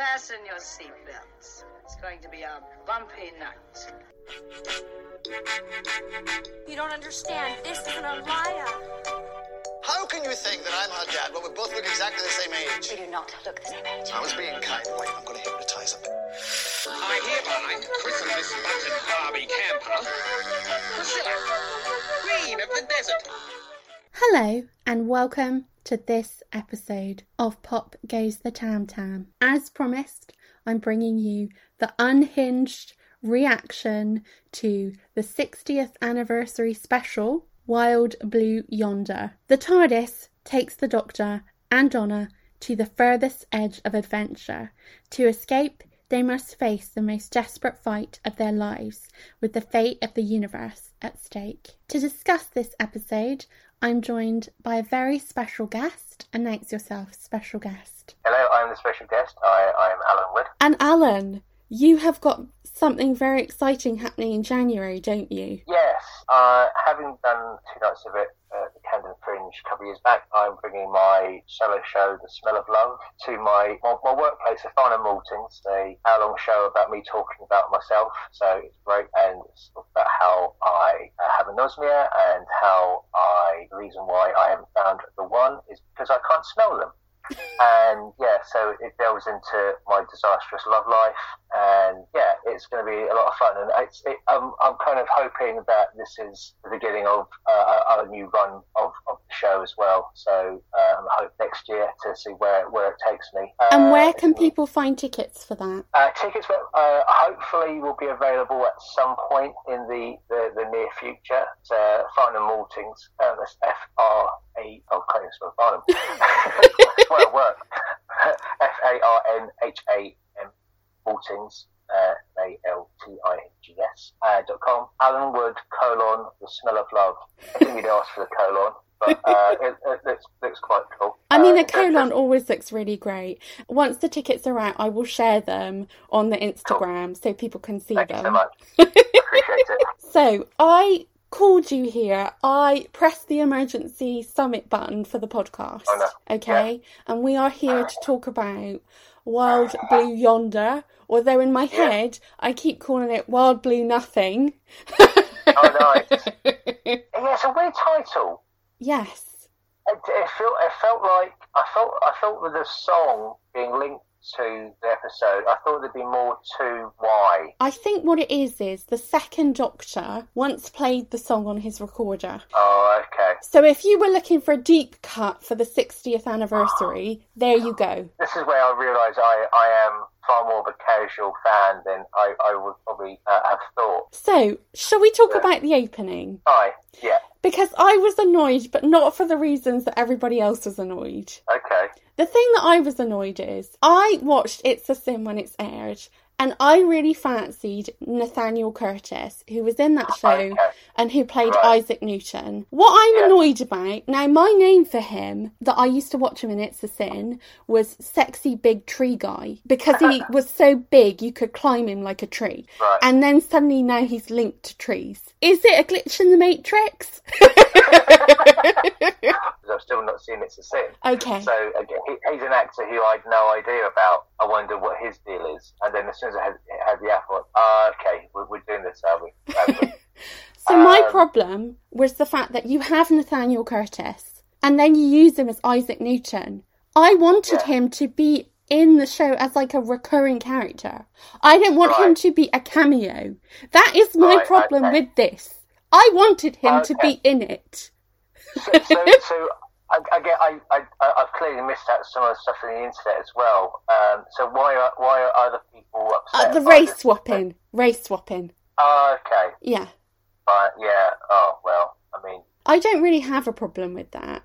Fasten your seatbelts. It's going to be a bumpy night. You don't understand. This isn't a liar. How can you think that I'm her dad when we both look exactly the same age? We do not look the same age. I was being kind. Wait, I'm going to hypnotize him. I hereby christen this button Barbie camper Priscilla, Queen of the Desert. Hello, and welcome to this episode of Pop Goes the Tam Tam. As promised, I'm bringing you the unhinged reaction to the 60th anniversary special, Wild Blue Yonder. The TARDIS takes the Doctor and Donna to the furthest edge of adventure. To escape, they must face the most desperate fight of their lives, with the fate of the universe at stake. To discuss this episode, I'm joined by a very special guest. Announce yourself, special guest. Hello, I'm the special guest. I, I am Allan Wood. And Allan, you have got something very exciting happening in January, don't you? Yes, uh, having done two nights of it at the Camden Fringe a couple of years back, I'm bringing my solo show, The Smell of Love, to my my, my workplace at Farnham Maltings, a hour-long show about me talking about myself. So it's great, and it's about how I uh, have anosmia and how I the reason why I haven't found the one is because I can't smell them. And yeah, so it delves into my disastrous love life, and yeah, it's going to be a lot of fun. And it's, it, I'm, I'm kind of hoping that this is the beginning of uh, new run of, of the show as well. So um, I hope next year to see where where it takes me. And Uh, where can people find tickets for that? uh, tickets will, uh, hopefully will be available at some point in the, the, the near future. It's uh, Farnham Maltings. Um, that's F R A. Oh, even spell Farnham. well, it worked. F A R N H A M. Uh, A L T I G S uh, dot com. Allan Wood colon the smell of love. I think you'd ask for the colon, but uh, it, it looks, looks quite cool. I mean, Uh, a colon always looks really great. Once the tickets are out, I will share them on the Instagram so people can see Thank you so them. much. Appreciate it. So I called you here. I pressed the emergency summit button for the podcast. Oh. Okay, and we are here to talk about Wild Blue Yonder. Although in my head I keep calling it Wild Blue Nothing. Oh, nice. Yeah, it's a weird title. yes. It, it felt it felt like I felt I felt with the song being linked to the episode, I thought there'd be more to why. I think what it is is the second Doctor once played the song on his recorder. Oh, okay. So if you were looking for a deep cut for the 60th anniversary, there you go. This is where I realise I, I am far more of a casual fan than I, I would probably uh, have thought. So, shall we talk Yeah. about the opening? Aye, yeah, Because I was annoyed, but not for the reasons that everybody else was annoyed. okay. The thing that I was annoyed is I watched It's a Sin when it's aired, and I really fancied Nathaniel Curtis, who was in that show and who played. Isaac Newton. What I'm annoyed about now, my name for him that I used to watch him in It's a Sin was Sexy Big Tree Guy because he was so big you could climb him like a tree. And then suddenly now he's linked to trees. Is it a glitch in the Matrix? Because I've still not seen It's a Sin. okay. So again, he, he's an actor who I'd no idea about. I wonder what his deal is. And then as soon as I had, had the app, I went, ah, okay, we're, we're doing this, are we? Are we? So my Um, problem was the fact that you have Nathaniel Curtis and then you use him as Isaac Newton. I wanted Yeah. him to be in the show as like a recurring character. I didn't want him to be a cameo. That is my Right, problem okay. with this. I wanted him to be in it. so, so, so I, I get, I, I, I've clearly missed out some of the stuff on the internet as well. Um, so why are, why are other people upset? Uh, the race this? swapping. Race swapping. Oh, okay. Yeah. Fine. Yeah. Oh, well, I mean, I don't really have a problem with that.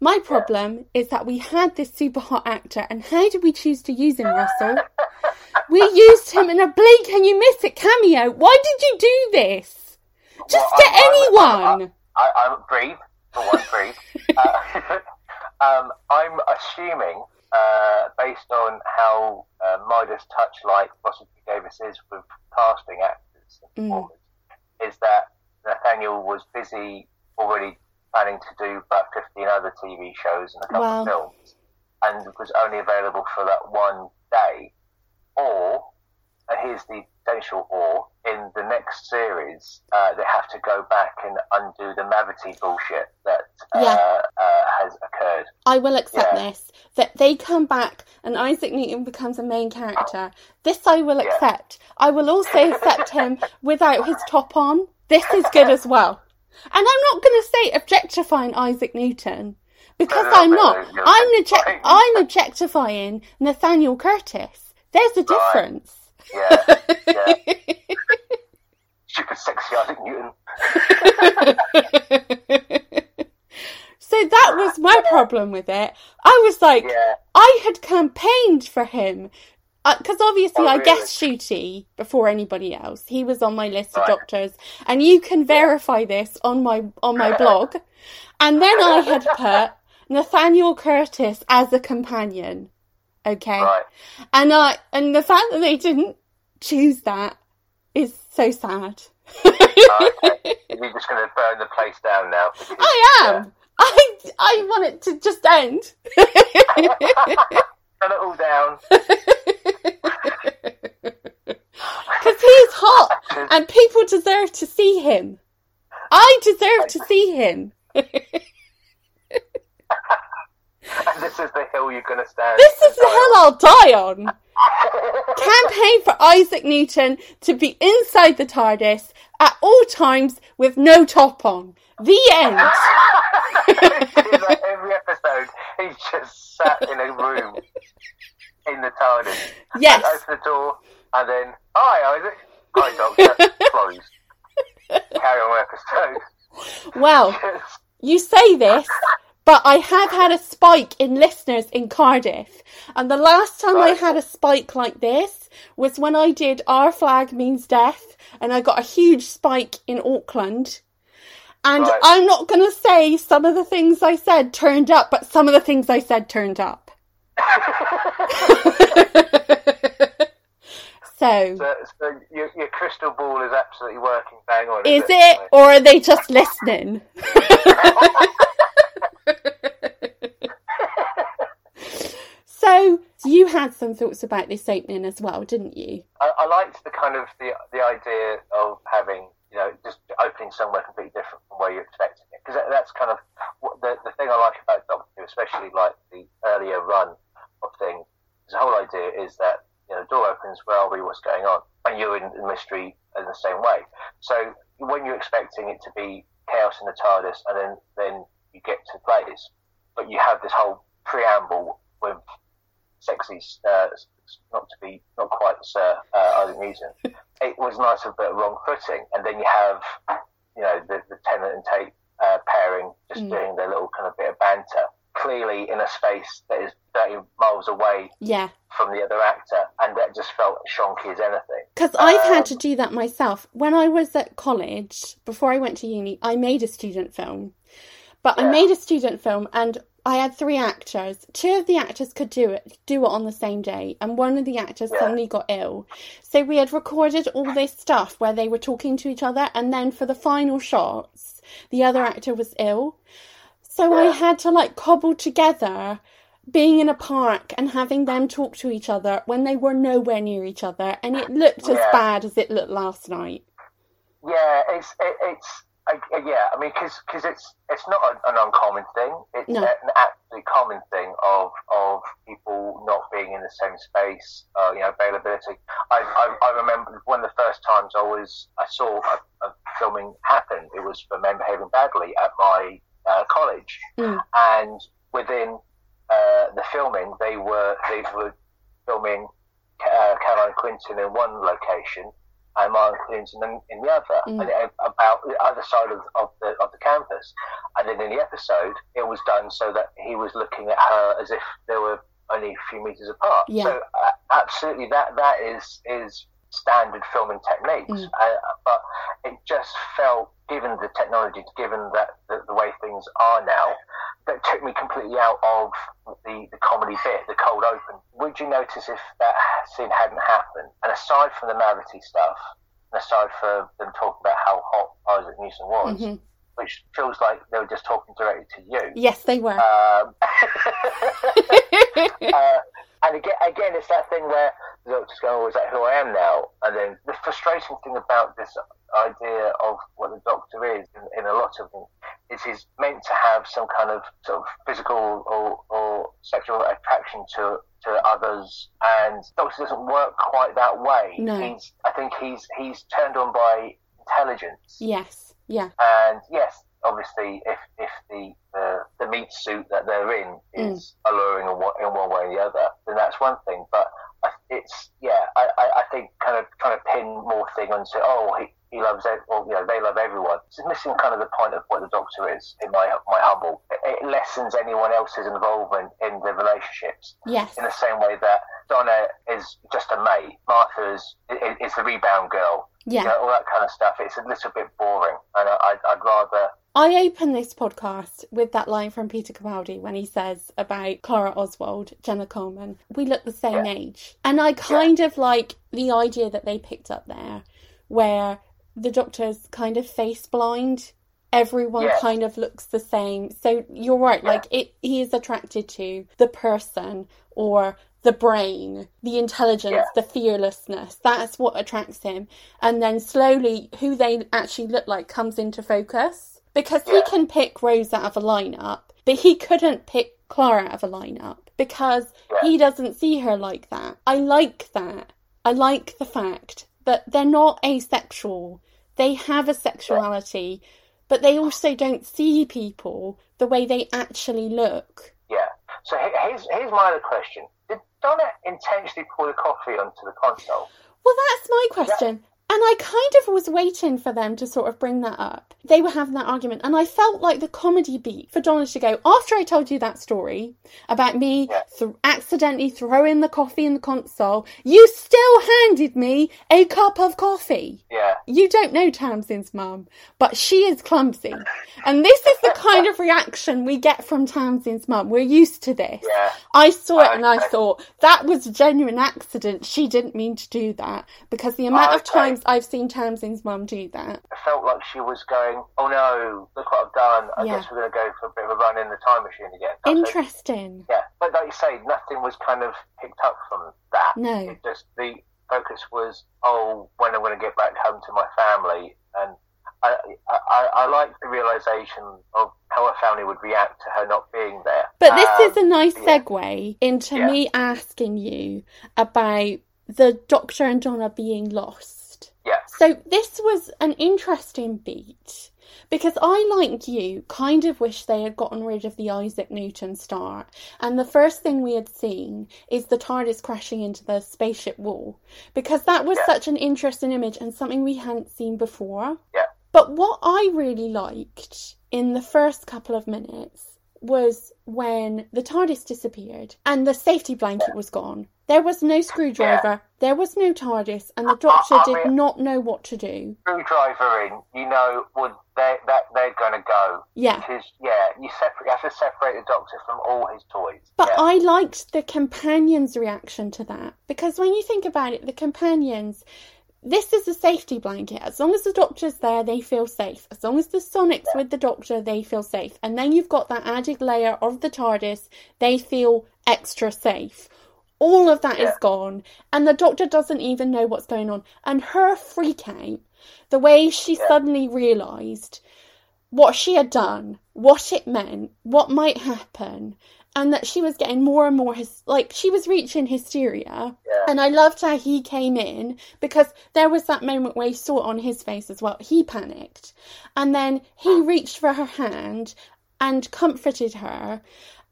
My problem is that we had this super hot actor, and how did we choose to use him, Russell? we used him in a blink and you miss it cameo. Why did you do this? Just Well, I'm- I'm- anyone. I, I'm breathe for one, breathe. uh, um, I'm assuming, uh, based on how uh, Midas Touch like Russell T Davies is with casting actors and Mm. performers, is that Nathaniel was busy already planning to do about 15 other TV shows and a couple Wow. of films, and was only available for that one day. Is the potential, or in the next series, uh, they have to go back and undo the Mavity bullshit that uh, Yeah. uh, has occurred. I will accept Yeah. this. That they come back and Isaac Newton becomes a main character. This I will Yeah. accept. I will also accept him without his top on. This is good as well. And I'm not going to say objectifying Isaac Newton because No, no, I'm no, not. I'm, object- I'm objectifying Nathaniel Curtis. There's a difference. Yeah, yeah. Stupid sexy Isaac Newton. so that was my problem with it. I was like, Yeah, I had campaigned for him uh, because obviously Oh, I really? guessed Ncuti before anybody else. He was on my list of doctors, and you can verify this on my on my blog. And then I had put Nathaniel Curtis as a companion. Okay, right. and I and the fact that they didn't choose that is so sad. Oh, okay. You're just going to burn the place down now. because- I am. I I want it to just end. Burn it all down. Because he's hot and people deserve to see him. I deserve to see him. Is the hill you're going to stand. This is the hill I'll die on. Campaign for Isaac Newton to be inside the TARDIS at all times with no top on. The end. It's like every episode, he's just sat in a room in the TARDIS. Yes. Open the door, and then, hi, Isaac. Hi, Doctor. Closed. Carry on episode. Well, you say this, but I have had a spike in listeners in Cardiff. And the last time I had a spike like this was when I did Our Flag Means Death, and I got a huge spike in Auckland. And Right. I'm not going to say some of the things I said turned up, but some of the things I said turned up. so, so, so your, your crystal ball is absolutely working bang on. is it, or are they just listening? so, you had some thoughts about this opening as well, didn't you? I, I liked the kind of the the idea of having you know just opening somewhere completely different from where you're expecting it because that, that's kind of what the the thing I like about Doctor especially like the earlier run of things. The whole idea is that you know the door opens, well, read what's going on, and you're in the mystery in the same way. So when you're expecting it to be chaos in the TARDIS, and then then you get to place, but you have this whole preamble uh, not to be not quite Sir uh, Isaac Newton. it was nice of a bit of wrong footing, and then you have you know the, the Tennant and Tate uh, pairing just Mm. doing their little kind of bit of banter, clearly in a space that is 30 miles away Yeah. from the other actor, and that just felt shonky as anything. Because I've Um, had to do that myself. When I was at college, before I went to uni, I made a student film. But I made a student film and I had three actors. Two of the actors could do it do it on the same day, and one of the actors suddenly got ill. So we had recorded all this stuff where they were talking to each other, and then for the final shots, the other actor was ill. So I had to like cobble together being in a park and having them talk to each other when they were nowhere near each other, and it looked as Yeah. bad as it looked last night. Yeah, it's it, it's uh, yeah. I mean, because it's it's not an uncommon thing. It's No. an absolutely common thing of of people not being in the same space. Uh, you know, availability. I, I I remember one of the first times I was I saw a, a filming happen. It was for Men Behaving Badly at my uh, college, Mm. and within uh, the filming, they were they were filming uh, Caroline Quentin in one location and Martin Clinton in, in the other, Mm. and it, about the other side of, of the of the campus. And then in the episode, it was done so that he was looking at her as if they were only a few meters apart. Yeah. So uh, absolutely, that that is is standard filming techniques. Mm. Uh, but it just felt, given the technology, given that the, the way things are now, that took me completely out of the, the comedy bit, the cold open. Would you notice if that scene hadn't happened? And aside from the Mavity stuff, and aside from them talking about how hot Isaac Newton was, Mhm. which feels like they were just talking directly to you. Yes, they were. Um, uh, and again, again, it's that thing where the doctor's going, oh, is that who I am now? And then the frustrating thing about this idea of what the doctor is in, in a lot of them is he's meant to have some kind of sort of physical or, or sexual attraction to to others, and Doctor doesn't work quite that way. No. He's, I think he's he's turned on by intelligence. Yes. Yeah. And yes, obviously, if if the the, the meat suit that they're in mm. is alluring in one, in one way or the other, then that's one thing. But it's yeah, I, I, I think kind of trying to pin more thing onto oh he, he loves it or you know they love everyone. It's missing kind of the point of what the Doctor is in my my humble. It, lessens anyone else's involvement in the relationships Yes. in the same way that Donna is just a mate, Martha's is, is the rebound girl. Yeah. You know, all that kind of stuff. It's a little bit boring, and I, I'd, I'd rather I open this podcast with that line from Peter Capaldi when he says about Clara Oswald, Jenna Coleman, we look the same Yeah. age. And I kind of like the idea that they picked up there, where the doctor's kind of face blind. Everyone Yeah. kind of looks the same. So you're right, like it he is attracted to the person or the brain, the intelligence, Yeah. the fearlessness. That's what attracts him. And then slowly who they actually look like comes into focus. Because he can pick Rose out of a lineup, but he couldn't pick Clara out of a lineup because he doesn't see her like that. I like that. I like the fact that they're not asexual. They have a sexuality, but they also don't see people the way they actually look. Yeah. So here's here's my other question: Did Donna intentionally pour the coffee onto the console? Well, that's my question. And I kind of was waiting for them to sort of bring that up. They were having that argument, and I felt like the comedy beat for Donna to go, after I told you that story about me th- accidentally throwing the coffee in the console, you still handed me a cup of coffee. Yeah. You don't know Tamsin's mum, but she is clumsy. And this is the kind of reaction we get from Tamsin's mum. We're used to this. Yeah. I saw it and I thought that was a genuine accident. She didn't mean to do that because the amount of times I've seen Tamsin's mum do that. I felt like she was going, "Oh no, look what I've done! I Yeah. guess we're going to go for a bit of a run in the time machine again." That's it. Interesting. Yeah, but like you say, nothing was kind of picked up from that. No. It just the focus was, oh, when I'm going to get back home to my family, and I, I, I, I like the realization of how her family would react to her not being there. But this Um, is a nice yeah. segue into Yeah. me asking you about the Doctor and Donna being lost. So this was an interesting beat because I, like you, kind of wish they had gotten rid of the Isaac Newton star. And the first thing we had seen is the TARDIS crashing into the spaceship wall because that was Yeah. such an interesting image and something we hadn't seen before. yeah, But what I really liked in the first couple of minutes was when the TARDIS disappeared and the safety blanket was gone. There was no screwdriver, there was no TARDIS, and the Doctor I did mean- not know what to do. screwdriver in, you know, would they that they're going to go. Yeah. Because yeah, you separate, you have to separate the Doctor from all his toys. But yeah. I liked the companions' reaction to that because when you think about it, the companions, this is a safety blanket. As long as the doctor's there, they feel safe. As long as the Sonic's with the doctor, they feel safe. And then you've got that added layer of the TARDIS, they feel extra safe. All of that is Yeah. gone, and the doctor doesn't even know what's going on. And her freak out, the way she Yeah. suddenly realised what she had done, what it meant, what might happen, and that she was getting more and more hys- like she was reaching hysteria. Yeah. And I loved how he came in because there was that moment where you saw it on his face as well. He panicked, and then he reached for her hand and comforted her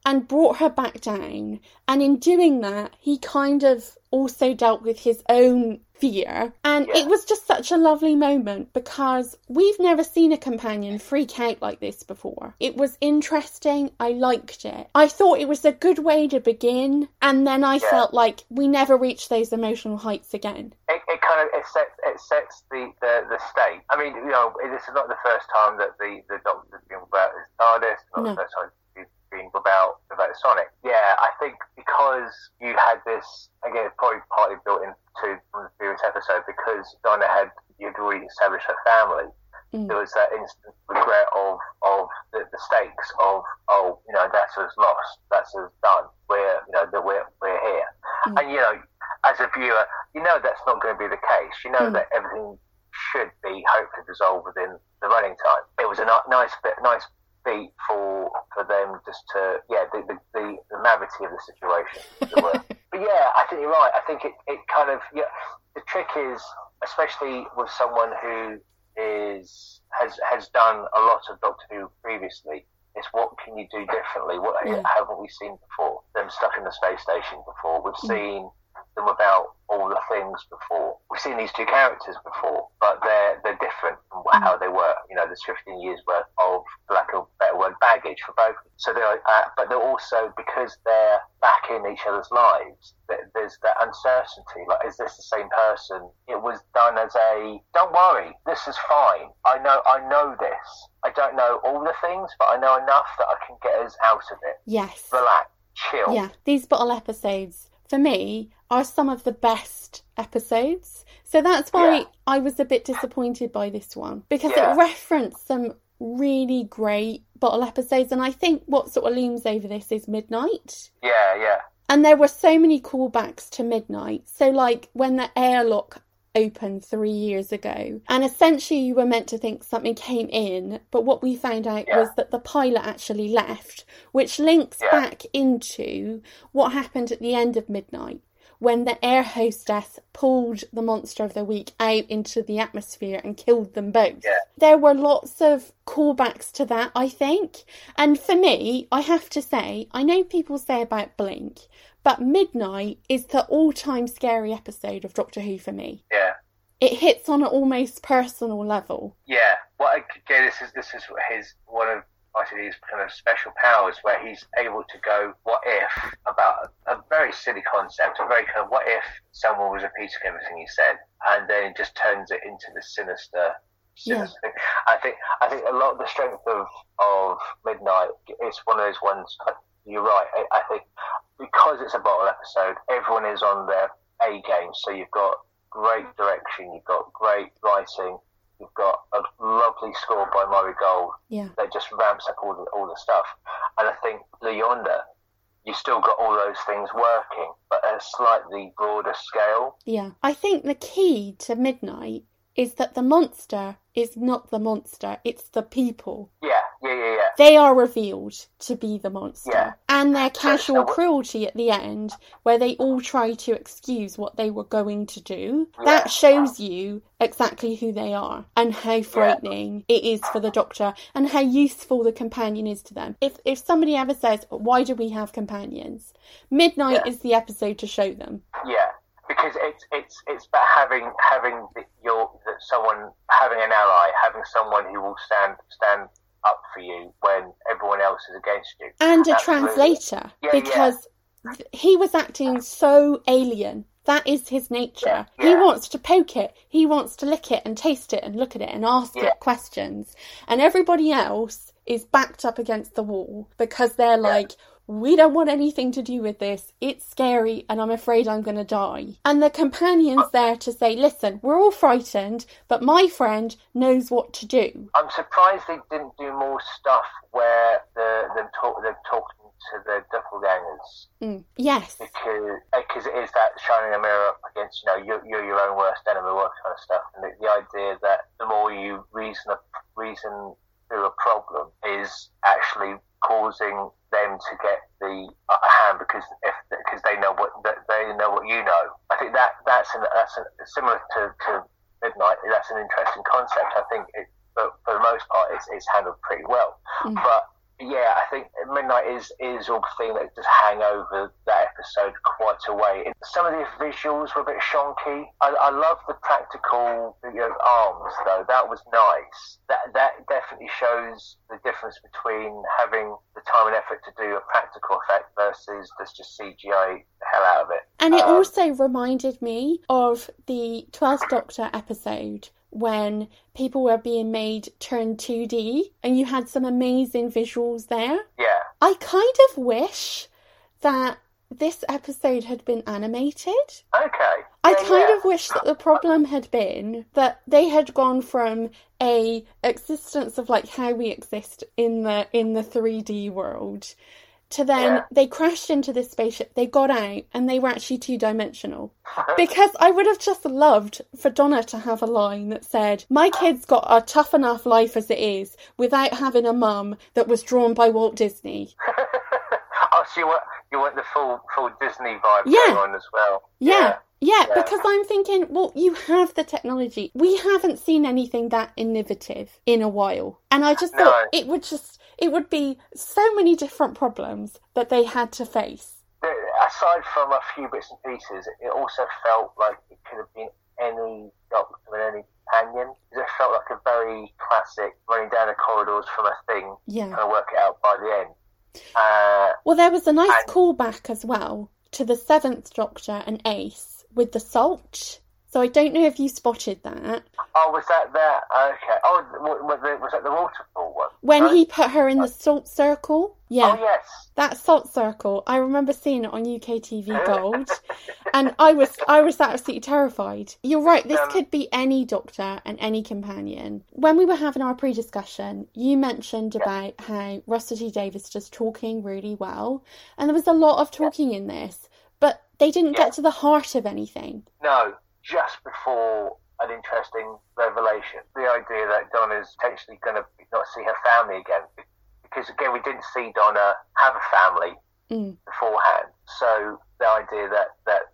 and brought her back down. And in doing that, he kind of also dealt with his own fear. And Yeah. it was just such a lovely moment because we've never seen a companion freak out like this before. It was interesting. I liked it. I thought it was a good way to begin. And then I Yeah. felt like we never reached those emotional heights again. it, it kind of it sets it sets the, the, the state. I mean, you know, this is not the first time that the the doctor's been about his TARDIS. Not No. the first time been about about Sonic. Yeah, I think because you had this again, it's probably partly built into from the previous episode because Donna had you'd already established her family. Mm. There was that instant regret of of the, the stakes of oh you know that's us lost, that's us done. We're you know that we're we're here, Mm. and you know as a viewer, you know that's not going to be the case. You know Mm. that everything should be hopefully resolved within the running time. It was a ni- nice bit, nice beat for for them just to yeah the the, the, the gravity of the situation. as it were. but yeah, I think you're right. I think it, it kind of yeah. The trick is, especially with someone who is has has done a lot of Doctor Who previously. It's what can you do differently? What Yeah. haven't we seen before? Them stuck in the space station before. We've Mm. seen them without all the things before. We've seen these two characters before, but they're they're different from Mm. how they were. You know, there's 15 years worth of, lack of a better word, baggage for both. So they're, uh, but they're also because they're back in each other's lives. There's that uncertainty. Like, is this the same person? It was done as a, don't worry, this is fine. I know, I know this. I don't know all the things, but I know enough that I can get us out of it. Yes. Relax, chill. Yeah, these bottle episodes for me are some of the best episodes. So that's why Yeah. I was a bit disappointed by this one because Yeah. it referenced some really great bottle episodes, and I think what sort of looms over this is Midnight. yeah, yeah. And there were so many callbacks to Midnight. So, like when the airlock opened three years ago, and essentially you were meant to think something came in, but what we found out Yeah. was that the pilot actually left, which links Yeah. back into what happened at the end of Midnight. When the air hostess pulled the monster of the week out into the atmosphere and killed them both. Yeah. There were lots of callbacks to that, I think. And for me, I have to say, I know people say about Blink, but Midnight is the all time scary episode of Doctor Who for me. Yeah. It hits on an almost personal level. Yeah, well, again, this is this is his one of His kind of special powers, where he's able to go, "What if?" about a, a very silly concept, a very kind of "What if?" someone was repeating everything he said, and then it just turns it into the sinister. sinister thing. I think I think a lot of the strength of of Midnight is one of those ones. uh, You're right. I, I think because it's a bottle episode, everyone is on their A game. So you've got great direction, you've got great writing, you've got a lovely score by Murray Gold Yeah. that just ramps up all the, all the stuff. And I think Blue Yonder, you still got all those things working, but at a slightly broader scale. Yeah. I think the key to Midnight is that the monster is not the monster, it's the people. Yeah, yeah, yeah, yeah. They are revealed to be the monster. Yeah. And their casual cruelty at the end, where they all try to excuse what they were going to do, Yeah. that shows you exactly who they are and how frightening it is for the doctor and how useful the companion is to them. If if somebody ever says, Why do we have companions? Midnight Yeah. is the episode to show them. Yeah, because it's it's it's about having having your someone having an ally, having someone who will stand stand up for you when everyone else is against you. and a Absolutely. translator Yeah, yeah. because th- he was acting so alien. That is his nature. Yeah, He wants to poke it. He wants to lick it and taste it and look at it and ask Yeah. it questions. And everybody else is backed up against the wall because they're like, we don't want anything to do with this. It's scary and I'm afraid I'm going to die. And the companion's there to say, listen, we're all frightened, but my friend knows what to do. I'm surprised they didn't do more stuff where the them talk they're talking to the doppelgangers Mm. Yes. because because it is that shining a mirror up against you know you're, you're your own worst enemy, all that kind of stuff, and the, the idea that the more you reason reason through a problem is actually causing them to get the upper hand because if because they know what they know what you know. I think that that's an, that's an, similar to, to midnight. That's an interesting concept. I think it, but for the most part, it's, it's handled pretty well. Mm. But yeah, I think Midnight is is all the thing that just hang over that episode quite a way. Some of the visuals were a bit shonky. I, I love the practical you know, arms though. That was nice. That that definitely shows the difference between having the time and effort to do a practical effect versus just just CGI the hell out of it. And it Um, also reminded me of the 12th Doctor episode when people were being made turn 2D and you had some amazing visuals there. yeah, I kind of wish that this episode had been animated. okay. I Yeah, kind yeah. of wish that the problem had been that they had gone from a existence of like how we exist in the in the 3D world to then Yeah. they crashed into this spaceship, they got out, and they were actually two dimensional. because I would have just loved for Donna to have a line that said, My kid's got a tough enough life as it is without having a mum that was drawn by Walt Disney. oh, so you want you want the full full Disney vibe Yeah. going on as well? Yeah. Yeah, Yeah. because I'm thinking, well, you have the technology. We haven't seen anything that innovative in a while. And I just No. thought it would just, it would be so many different problems that they had to face. Aside from a few bits and pieces, it also felt like it could have been any doctor and any companion. It felt like a very classic running down the corridors from a thing, Yeah. trying to work it out by the end. Uh, Well, there was a nice And- callback as well to the Seventh Doctor and Ace with the salt. So I don't know if you spotted that. oh, was that that? Okay. Oh, was, was that the waterfall one? When Right? he put her in the salt circle. Yeah. Oh yes. That salt circle, I remember seeing it on UK TV Gold, and I was I was absolutely terrified. You're right. This Um, could be any doctor and any companion. When we were having our pre-discussion, you mentioned about how Russell T Davies just talking really well, and there was a lot of talking in this, but they didn't Yeah. get to the heart of anything. No, just before an interesting revelation. The idea that Donna's potentially going to not see her family again. Because again, we didn't see Donna have a family Mm. beforehand. So the idea that, that,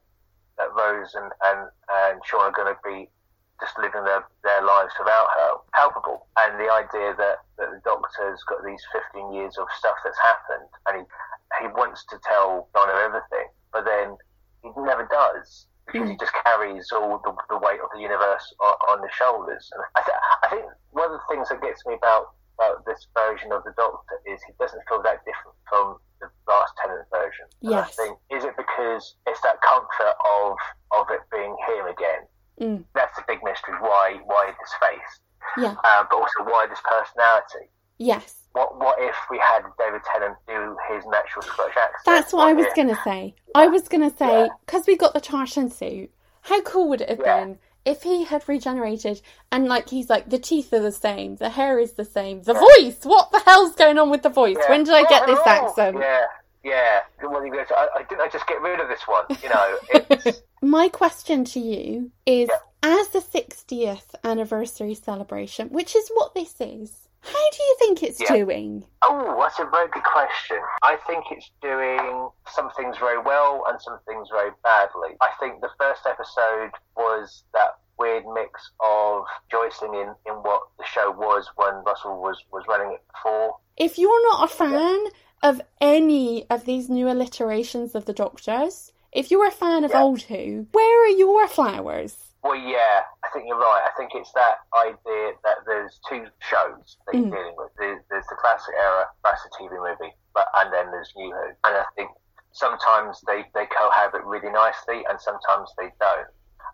that Rose and, and, and Shaun are going to be just living their, their lives without her, palpable. And the idea that, that the doctor's got these 15 years of stuff that's happened and he, he wants to tell Donna everything, but then he never does because he just carries all the, the weight of the universe on, on his shoulders. And I, th- I think one of the things that gets me about, about this version of the Doctor is he doesn't feel that different from the last Tennant version. And I think, is it because it's that comfort of of it being him again? Mm. That's the big mystery. Why why this face? Yeah. Uh, but also why this personality? Yes. What what if we had David Tennant do his natural Scottish accent? That's what I was going to say. I was going to say, Yeah. because we got the tartan suit, how cool would it have Yeah. been if he had regenerated and, like, he's like, the teeth are the same, the hair is the same, the voice, what the hell's going on with the voice? Yeah. When did I get this accent? Yeah, yeah. Well, I, I didn't I just get rid of this one? You know, My question to you is Yeah. as the 60th anniversary celebration, which is what this is, how do you think it's Yeah. doing? oh, that's a very good question. I think it's doing some things very well and some things very badly. I think the first episode was that weird mix of rejoicing in, in what the show was when Russell was, was running it before. If you're not a fan of any of these new alliterations of the Doctors, if you're a fan of Yeah. Old Who, where are your flowers? Well, yeah, I think you're right. I think it's that idea that there's two shows that you're Mm. dealing with. There's, there's the classic era, that's the TV movie, but and then there's New Who. And I think sometimes they, they cohabit really nicely and sometimes they don't.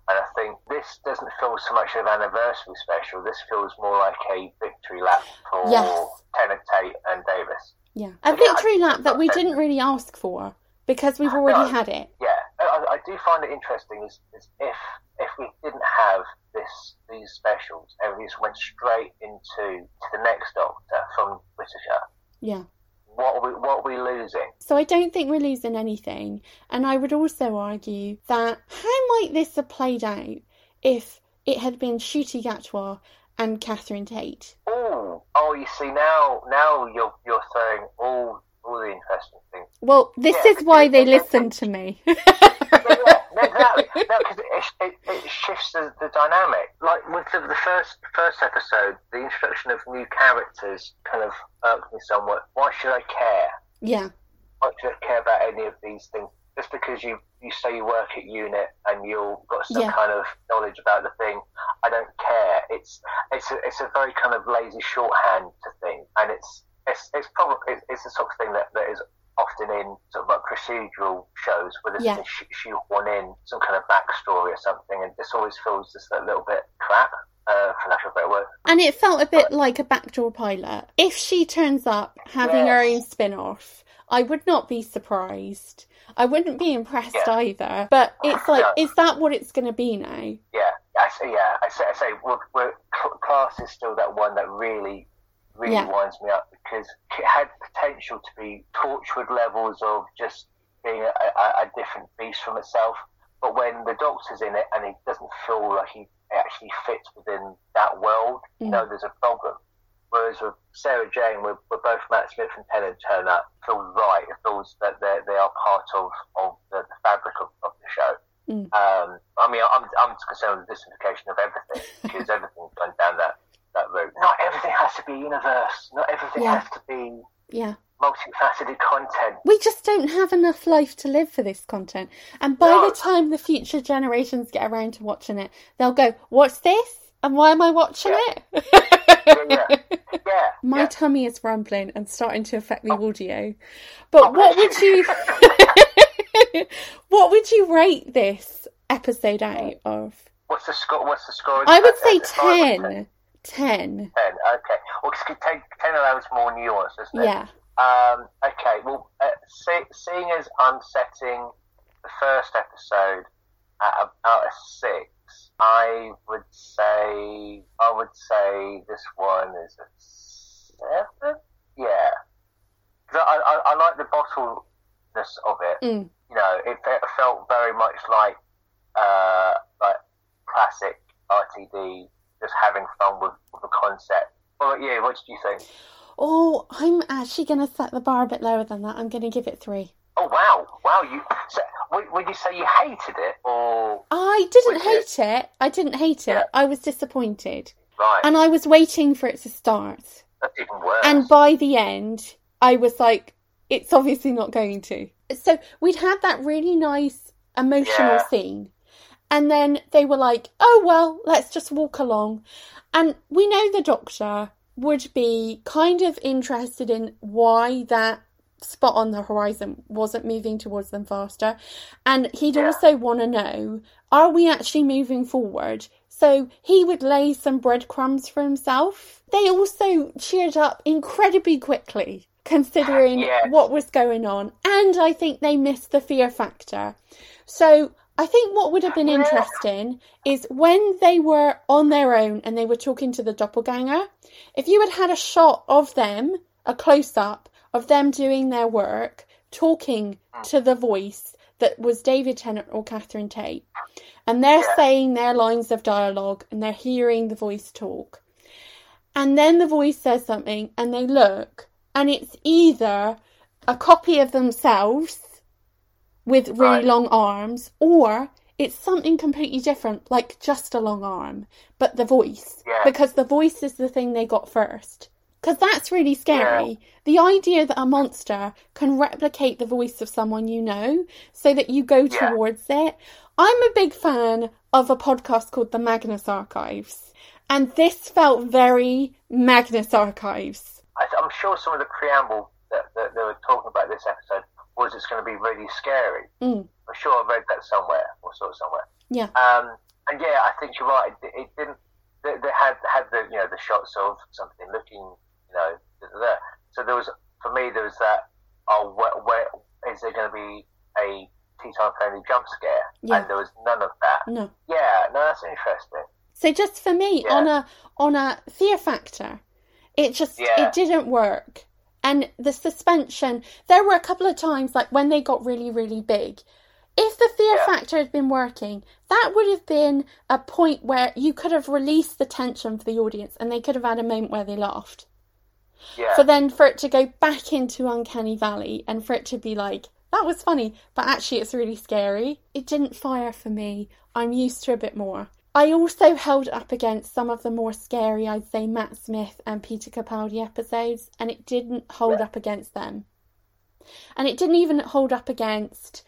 And I think this doesn't feel so much of an anniversary special. This feels more like a victory lap for Yes. Tennant Tate and Davies. Yeah. A victory lap that we didn't really ask for because we've already No. had it. Yeah, I, I do find it interesting is, is if if we didn't have this these specials and we just went straight into to the next Doctor from Britisher, Yeah. what are we what are we losing? So I don't think we're losing anything. And I would also argue that how might this have played out if it had been Ncuti Gatwa and Catherine Tate? Oh, oh, you see now now you're you're throwing all all the interesting things. Well, this Yeah, is why they listen to me. yeah, exactly. No, because it, it, it shifts the, the dynamic. Like with the, the first first episode, the introduction of new characters kind of irked me somewhat. Why should I care? yeah. Why should I care about any of these things? Just because you, you say you work at unit and you've got some Yeah. kind of knowledge about the thing, I don't care. It's it's a, it's a very kind of lazy shorthand to thing, and it's it's it's probably it's, it's the sort of thing that, that is often in sort of like procedural shows where they Yeah. sh- shoehorn in some kind of backstory or something, and this always feels just a little bit crap, uh, for lack of a better word. And it felt a bit like a backdoor pilot. If she turns up having her own Yes. spin off, I would not be surprised. I wouldn't be impressed Yeah. either. But it's like, No. is that what it's going to be now? Yeah, I say, yeah, I say, I say, we're, we're, class is still that one that really really Yeah. winds me up because it had potential to be Torchwood levels of just being a, a, a different beast from itself. But when the Doctor's in it and he doesn't feel like he actually fits within that world, you know, there's a problem. Whereas with Sarah Jane, where, where both Matt Smith and Tennant turn up, feels right. It feels that they they are part of, of the, the fabric of, of the show. Mm. Um, I mean, I'm, I'm concerned with the disintegration of everything because everything's gone down that, that route. Not everything has to be universe. Not everything Yeah. has to be Yeah. multifaceted content. We just don't have enough life to live for this content. And by No. the time the future generations get around to watching it, they'll go, What's this? And why am I watching it? Yeah, yeah. My yeah. tummy is rumbling and starting to affect the oh. audio. But Oh, what would you what would you rate this episode out of? What's the score? What's the score? I would say At- at 10. 10. 10. Okay. Well, 'cause 10, 10 allows more nuance, doesn't it? Yeah. Um, okay, well, uh, see, seeing as I'm setting the first episode at about a six, I would say I would say this one is a seven. Yeah. I, I, I like the bottleness of it. Mm. You know, it, fe- felt very much like uh, like classic RTD, just having fun with, with the concept. Well, yeah, what did you think? Oh, I'm actually going to set the bar a bit lower than that. I'm going to give it three. Oh wow, wow! You so, would, you say you hated it or I didn't hate it. I didn't hate it. Yeah. I was disappointed. right? And I was waiting for it to start. That's even worse. And by the end, I was like, it's obviously not going to. So we'd had that really nice emotional Yeah. scene. And then they were like, oh, well, let's just walk along. And we know the doctor would be kind of interested in why that spot on the horizon wasn't moving towards them faster. And he'd Yeah. also want to know, are we actually moving forward? So he would lay some breadcrumbs for himself. They also cheered up incredibly quickly, considering what was going on. And I think they missed the fear factor. So I think what would have been interesting is when they were on their own and they were talking to the doppelganger, if you had had a shot of them, a close up of them doing their work, talking to the voice that was David Tennant or Catherine Tate, and they're saying their lines of dialogue and they're hearing the voice talk. And then the voice says something and they look, and it's either a copy of themselves with really Right. long arms, or it's something completely different, like just a long arm, but the voice. Yeah. Because the voice is the thing they got first. Because that's really scary. The idea that a monster can replicate the voice of someone you know so that you go Yeah. towards it. I'm a big fan of a podcast called The Magnus Archives. And this felt very Magnus Archives. I, I'm sure some of the preamble that, that they were talking about this episode was it's going to be really scary. Mm, I'm sure I read that somewhere or saw it somewhere. yeah. Um, and yeah, I think you're right. It, it didn't. They, they had had the you know the shots of something looking you know da. so there was for me there was that oh where, where is there going to be a tea time friendly jump scare Yeah. and there was none of that. No. Yeah, no, that's interesting. So just for me, Yeah. on a on a fear factor, it just Yeah. it didn't work. And the suspension, there were a couple of times like when they got really, really big. If the fear Yeah. factor had been working, that would have been a point where you could have released the tension for the audience and they could have had a moment where they laughed. Yeah, For then for it to go back into Uncanny Valley and for it to be like, that was funny, but actually it's really scary. It didn't fire for me. I'm used to a bit more. I also held up against some of the more scary, I'd say, Matt Smith and Peter Capaldi episodes, and it didn't hold up against them. And it didn't even hold up against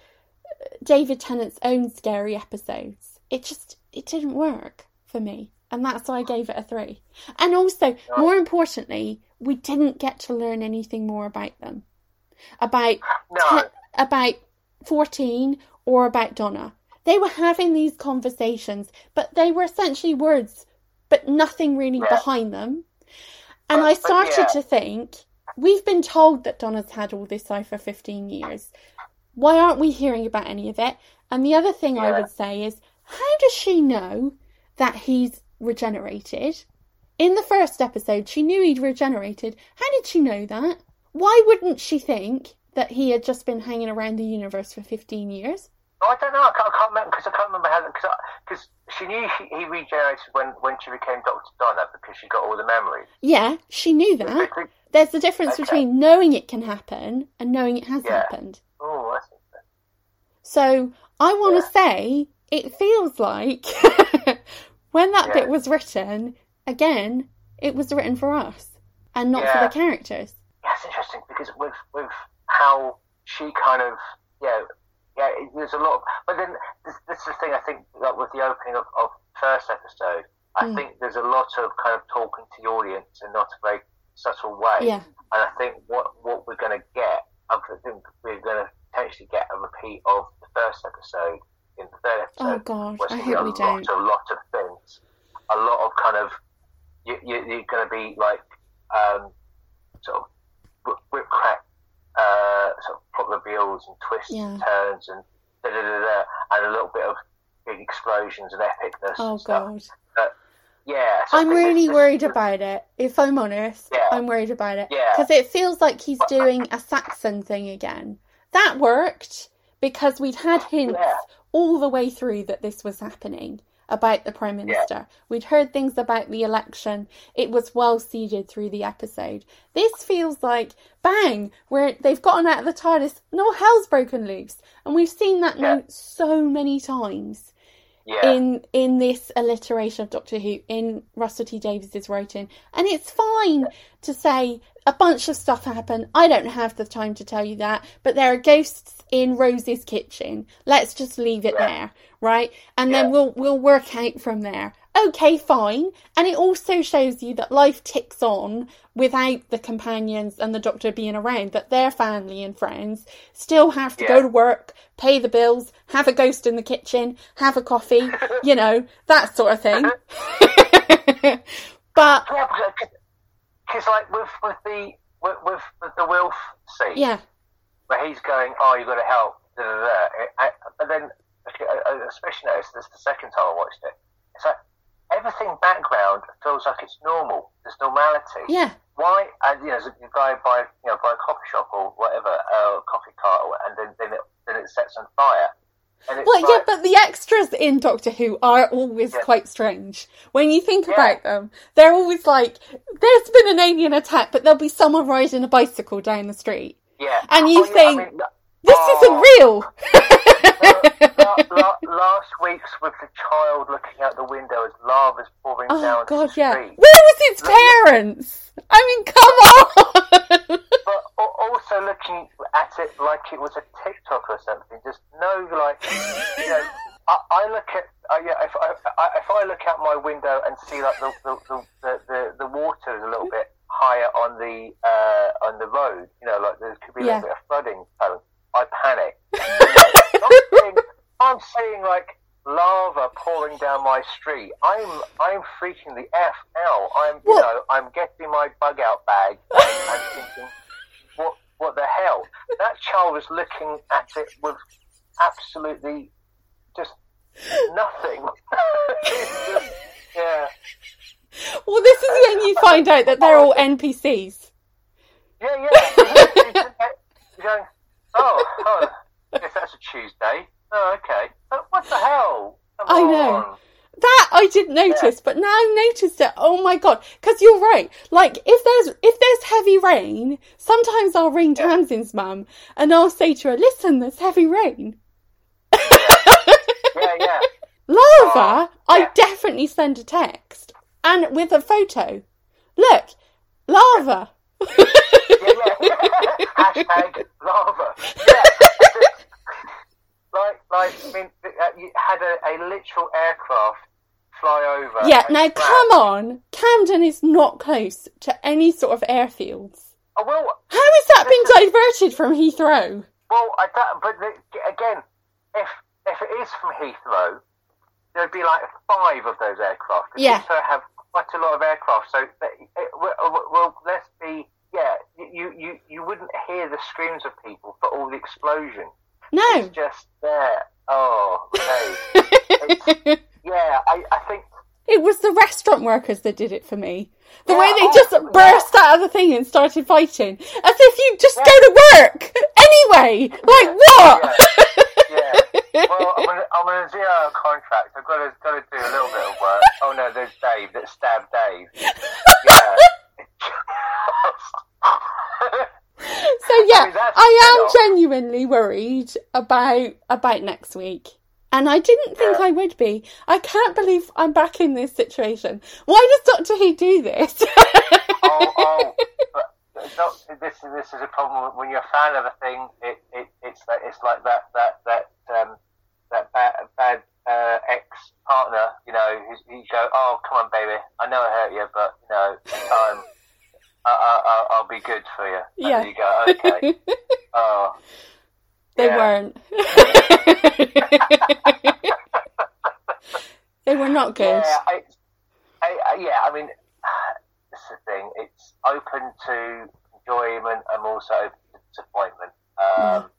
uh, David Tennant's own scary episodes. It just, it didn't work for me. And that's why I gave it a three. And also, more importantly, we didn't get to learn anything more about them. About No. te- about 14 or about Donna. They were having these conversations, but they were essentially words, but nothing really Yeah. behind them. And But- I started yeah. to think, we've been told that Donna's had all this life for 15 years. Why aren't we hearing about any of it? And the other thing I would say is, how does she know that he's regenerated? In the first episode, she knew he'd regenerated. How did she know that? Why wouldn't she think that he had just been hanging around the universe for 15 years? Oh, I don't know. I can't, I can't remember because I can't remember how because she knew he, he regenerated when, when she became Doctor Donna because she got all the memories. Yeah, she knew that. There's the difference Okay. between knowing it can happen and knowing it has Yeah. happened. Oh, interesting. So I want to Yeah. say it feels like when that Yeah. bit was written, again, it was written for us and not for the characters. Yeah, it's interesting because with with how she kind of yeah yeah there's a lot. Of, but then this, this is the thing I think like with the opening of, of first episode, I Mm. think there's a lot of kind of talking to the audience in not a very subtle way. Yeah. And I think what what we're going to get, I think we're going to potentially get a repeat of the first episode in the third Oh episode. God, where I hope we a lot, don't. a lot of things, a lot of kind of you, you, you're going to be like um, sort of whip crack, uh, sort of plot and twists Yeah. and turns and da da da da, and a little bit of big explosions and epicness. Oh. God. But, yeah, so I'm really this- worried this- about it. If I'm honest, Yeah. I'm worried about it Yeah. because it feels like he's doing a Saxon thing again. That worked because we'd had hints Yeah. all the way through that this was happening about the prime minister. We'd heard things about the election. It was well seeded through the episode. This feels like bang, where they've gotten out of the TARDIS. No hell's broken loose, and we've seen that Yeah. now so many times Yeah, in in this alliteration of Doctor Who in Russell T Davies's writing, and it's fine to say a bunch of stuff happened. I don't have the time to tell you that, but there are ghosts in Rose's kitchen. Let's just leave it Yeah. there, right? And then we'll we'll work out from there. Okay, fine. And it also shows you that life ticks on without the companions and the doctor being around, that their family and friends still have to go to work, pay the bills, have a ghost in the kitchen, have a coffee, you know, that sort of thing. but yeah, because like with with the with, with, with the Wilf scene, yeah, where he's going, "Oh, you got to help," da, da, da. I- But then, especially noticed this the second time I watched it. It's like everything background feels like it's normal. There's normality. yeah, Why? And you know, you go by you know by a coffee shop or whatever, uh, coffee cart, or, and then then it, then it sets on fire. Well, yeah, but the extras in Doctor Who are always Yeah. quite strange. When you think Yeah. about them, they're always like, there's been an alien attack, but there'll be someone riding a bicycle down the street. yeah. and you Oh, yeah, I think, mean, This oh, isn't real! la- la- last week's with the child looking out the window as lava's pouring oh, down God, the yeah. Where was its parents? I mean, come on! but also looking at it like it was a TikTok or something. Just no, like you know, I, I look at uh, yeah. If I, I if I look out my window and see like the the the, the, the, the water is a little bit higher on the uh, on the road, you know, like there could be a Yeah. little bit of flooding. I panic. You know, I'm, seeing, I'm like lava pouring down my street. I'm I'm freaking the f out. I'm you know I'm getting my bug out bag and thinking what what the hell? That child was looking at it with absolutely just nothing. Just- yeah, well, this is when you find out that they're all NPCs. yeah, yeah. You're going, oh, oh, guess that's a Tuesday. Oh, okay. But what the hell? Come I know. on. That I didn't notice, but now I've noticed it. Oh my god! Because you're right. Like if there's if there's heavy rain, sometimes I'll ring Tamsin's mum and I'll say to her, "Listen, there's heavy rain." Yeah, yeah. Lava. Oh, I yeah. definitely send a text and with a photo. Look, lava. yeah, yeah. Hashtag lava. Yeah. Like, like, I mean, uh, you had a, a literal aircraft fly over. Yeah. Now crash. come on, Camden is not close to any sort of airfields. Oh, well, How has that been diverted from Heathrow? well, I don't, but the, again, if if it is from Heathrow, there'd be like five of those aircraft. Yeah. Heathrow have quite a lot of aircraft, so that, it, well, let's be. Yeah, you, you you wouldn't hear the screams of people for all the explosion. No. It's just there. Oh, okay. Yeah, I, I think It was the restaurant workers that did it for me. The way they oh, just yeah. burst out of the thing and started fighting, as if you just go to work anyway. Like what? Yeah. Well, I'm on, a, I'm on a zero contract. I've got to, got to do a little bit of work. Oh no, there's Dave that stabbed Dave. Yeah. So yeah, mean, I am genuinely worried about about next week. And I didn't think Yeah. I would be. I can't believe I'm back in this situation. Why does Doctor Who do this? oh, oh, this is this is a problem when you're a fan of a thing. It, it it's like it's like that that that um that bad bad uh, ex partner. You know, who's, you go, oh come on, baby, I know I hurt you, but you know, um, I, I, I, I'll be good for you. And Yeah. you go, okay. oh, they weren't. they were not good. Yeah, I, I, yeah. I mean, this is the thing. It's open to enjoyment and also open to disappointment. Um,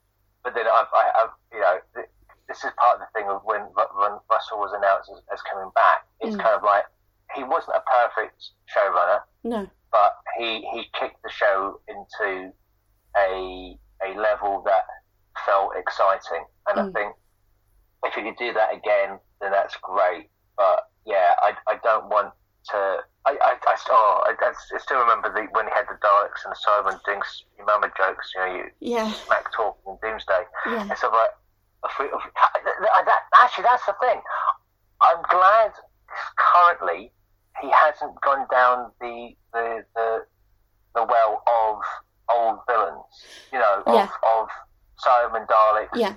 But then I've, I, I've, you know, th- this is part of the thing of when when Russell was announced as, as coming back. It's Mm. kind of like he wasn't a perfect showrunner, No. But he he kicked the show into a a level that felt exciting, and I Mm. think if you could do that again, then that's great. But yeah, I, I don't want to. I I, I, oh, I, I still remember the, when he had the Daleks and the Cybermen doing your mama jokes, you know, you Yeah. smack talk and Doomsday. Yeah. And so like, if we, if, that, actually, that's the thing. I'm glad currently he hasn't gone down the the the, the well of old villains, you know, of, Yeah. of Cybermen, Daleks, Yeah.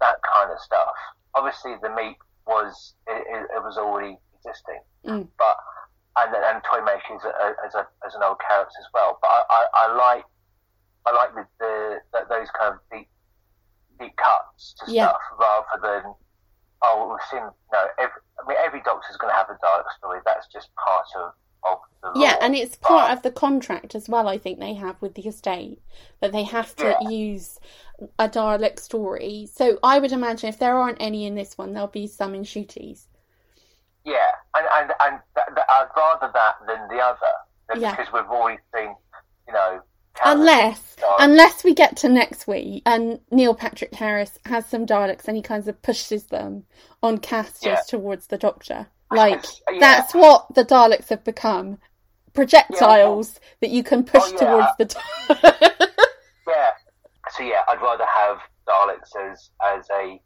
that kind of stuff. Obviously, the Meep was it, it, it was already existing, Mm. but and and Toymaker is as a as an old character as well. But I, I, I like I like the, the, the those kind of deep deep cuts to Yeah. stuff rather than oh we've seen no every I mean every Doctor's going to have a Dalek story. That's just part of Yeah, and it's part of the contract as well, I think they have with the estate that they have to Yeah. use a Dalek story. So I would imagine if there aren't any in this one, there'll be some in Ncuti's. Yeah, and and, and th- th- I'd rather that than the other Yeah. because we've already seen you know Unless, Daleks. unless we get to next week and Neil Patrick Harris has some Daleks and he kind of pushes them on casters Yeah. towards the Doctor. Like, Yeah. that's what the Daleks have become. Projectiles that you can push Oh, yeah. towards the Doctor. Yeah. So yeah, I'd rather have Daleks as as a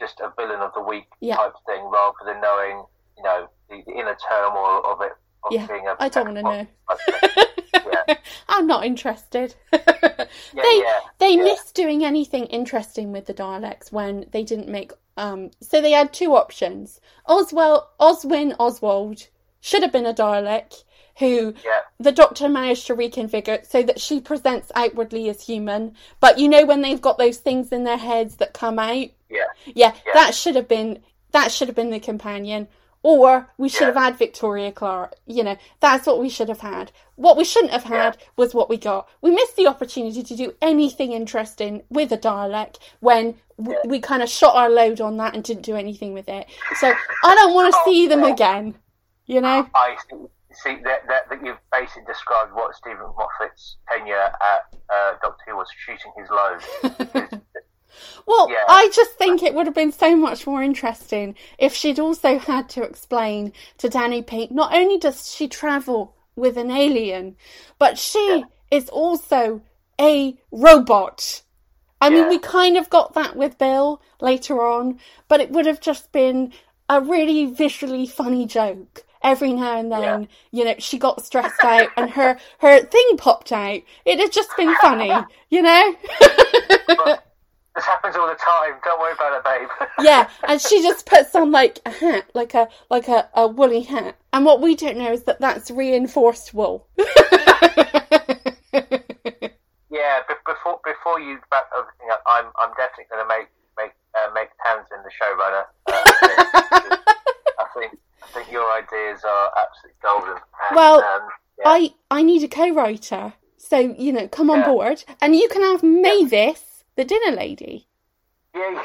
just a villain of the week Yeah. type thing rather than knowing you know the, the inner turmoil of it. Of Yeah, being a, I don't wanna know. yeah, I'm not interested. yeah, they yeah, they missed doing anything interesting with the Daleks when they didn't make um so they had two options. Oswell Oswin Oswald should have been a Dalek who the doctor managed to reconfigure so that she presents outwardly as human. But you know when they've got those things in their heads that come out? yeah, Yeah, Yeah. that should have been that should have been the companion. Or we should have had Victoria Clark. You know, that's what we should have had. What we shouldn't have had was what we got. We missed the opportunity to do anything interesting with a Dalek when w- we kind of shot our load on that and didn't do anything with it. So I don't want to see them again. You know? I see, see that, that that you've basically described what Steven Moffat's tenure at uh, Doctor Who was shooting his load. Well, Yeah. I just think it would have been so much more interesting if she'd also had to explain to Danny Pink not only does she travel with an alien, but she is also a robot. I mean, we kind of got that with Bill later on, but it would have just been a really visually funny joke. Every now and then, you know, she got stressed out and her, her thing popped out. It had just been funny, you know? this happens all the time. Don't worry about it, babe. yeah, and she just puts on like a hat, like a like a, a woolly hat. And what we don't know is that that's reinforced wool. Yeah, be- before before you wrap everything up, I'm I'm definitely going to make make uh, make Townsend the showrunner. Uh, I think I think your ideas are absolutely golden. And, Well, um, yeah. I I need a co-writer, so you know, come on Yeah. board, and you can have Mavis, the dinner lady. Yeah.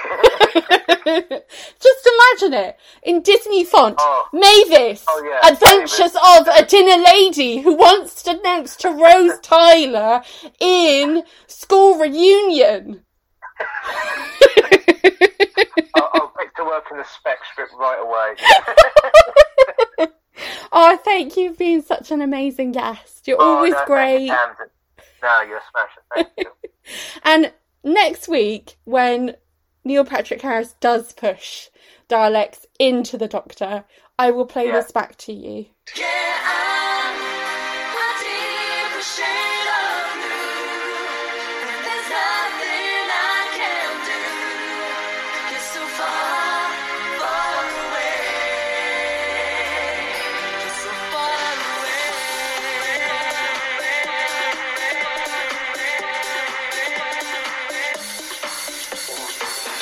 Just imagine it in Disney font. Oh. Mavis, Oh, yeah, Adventures of a Dinner Lady who wants to announce to Rose Tyler in school reunion. I'll, I'll get to work in the spec script right away. Oh, thank you for being such an amazing guest. You're Oh, always no, great. you, No, you're a smasher. Thank you. And next week, when Neil Patrick Harris does push Daleks into the Doctor, I will play Yeah. this back to you. Yeah,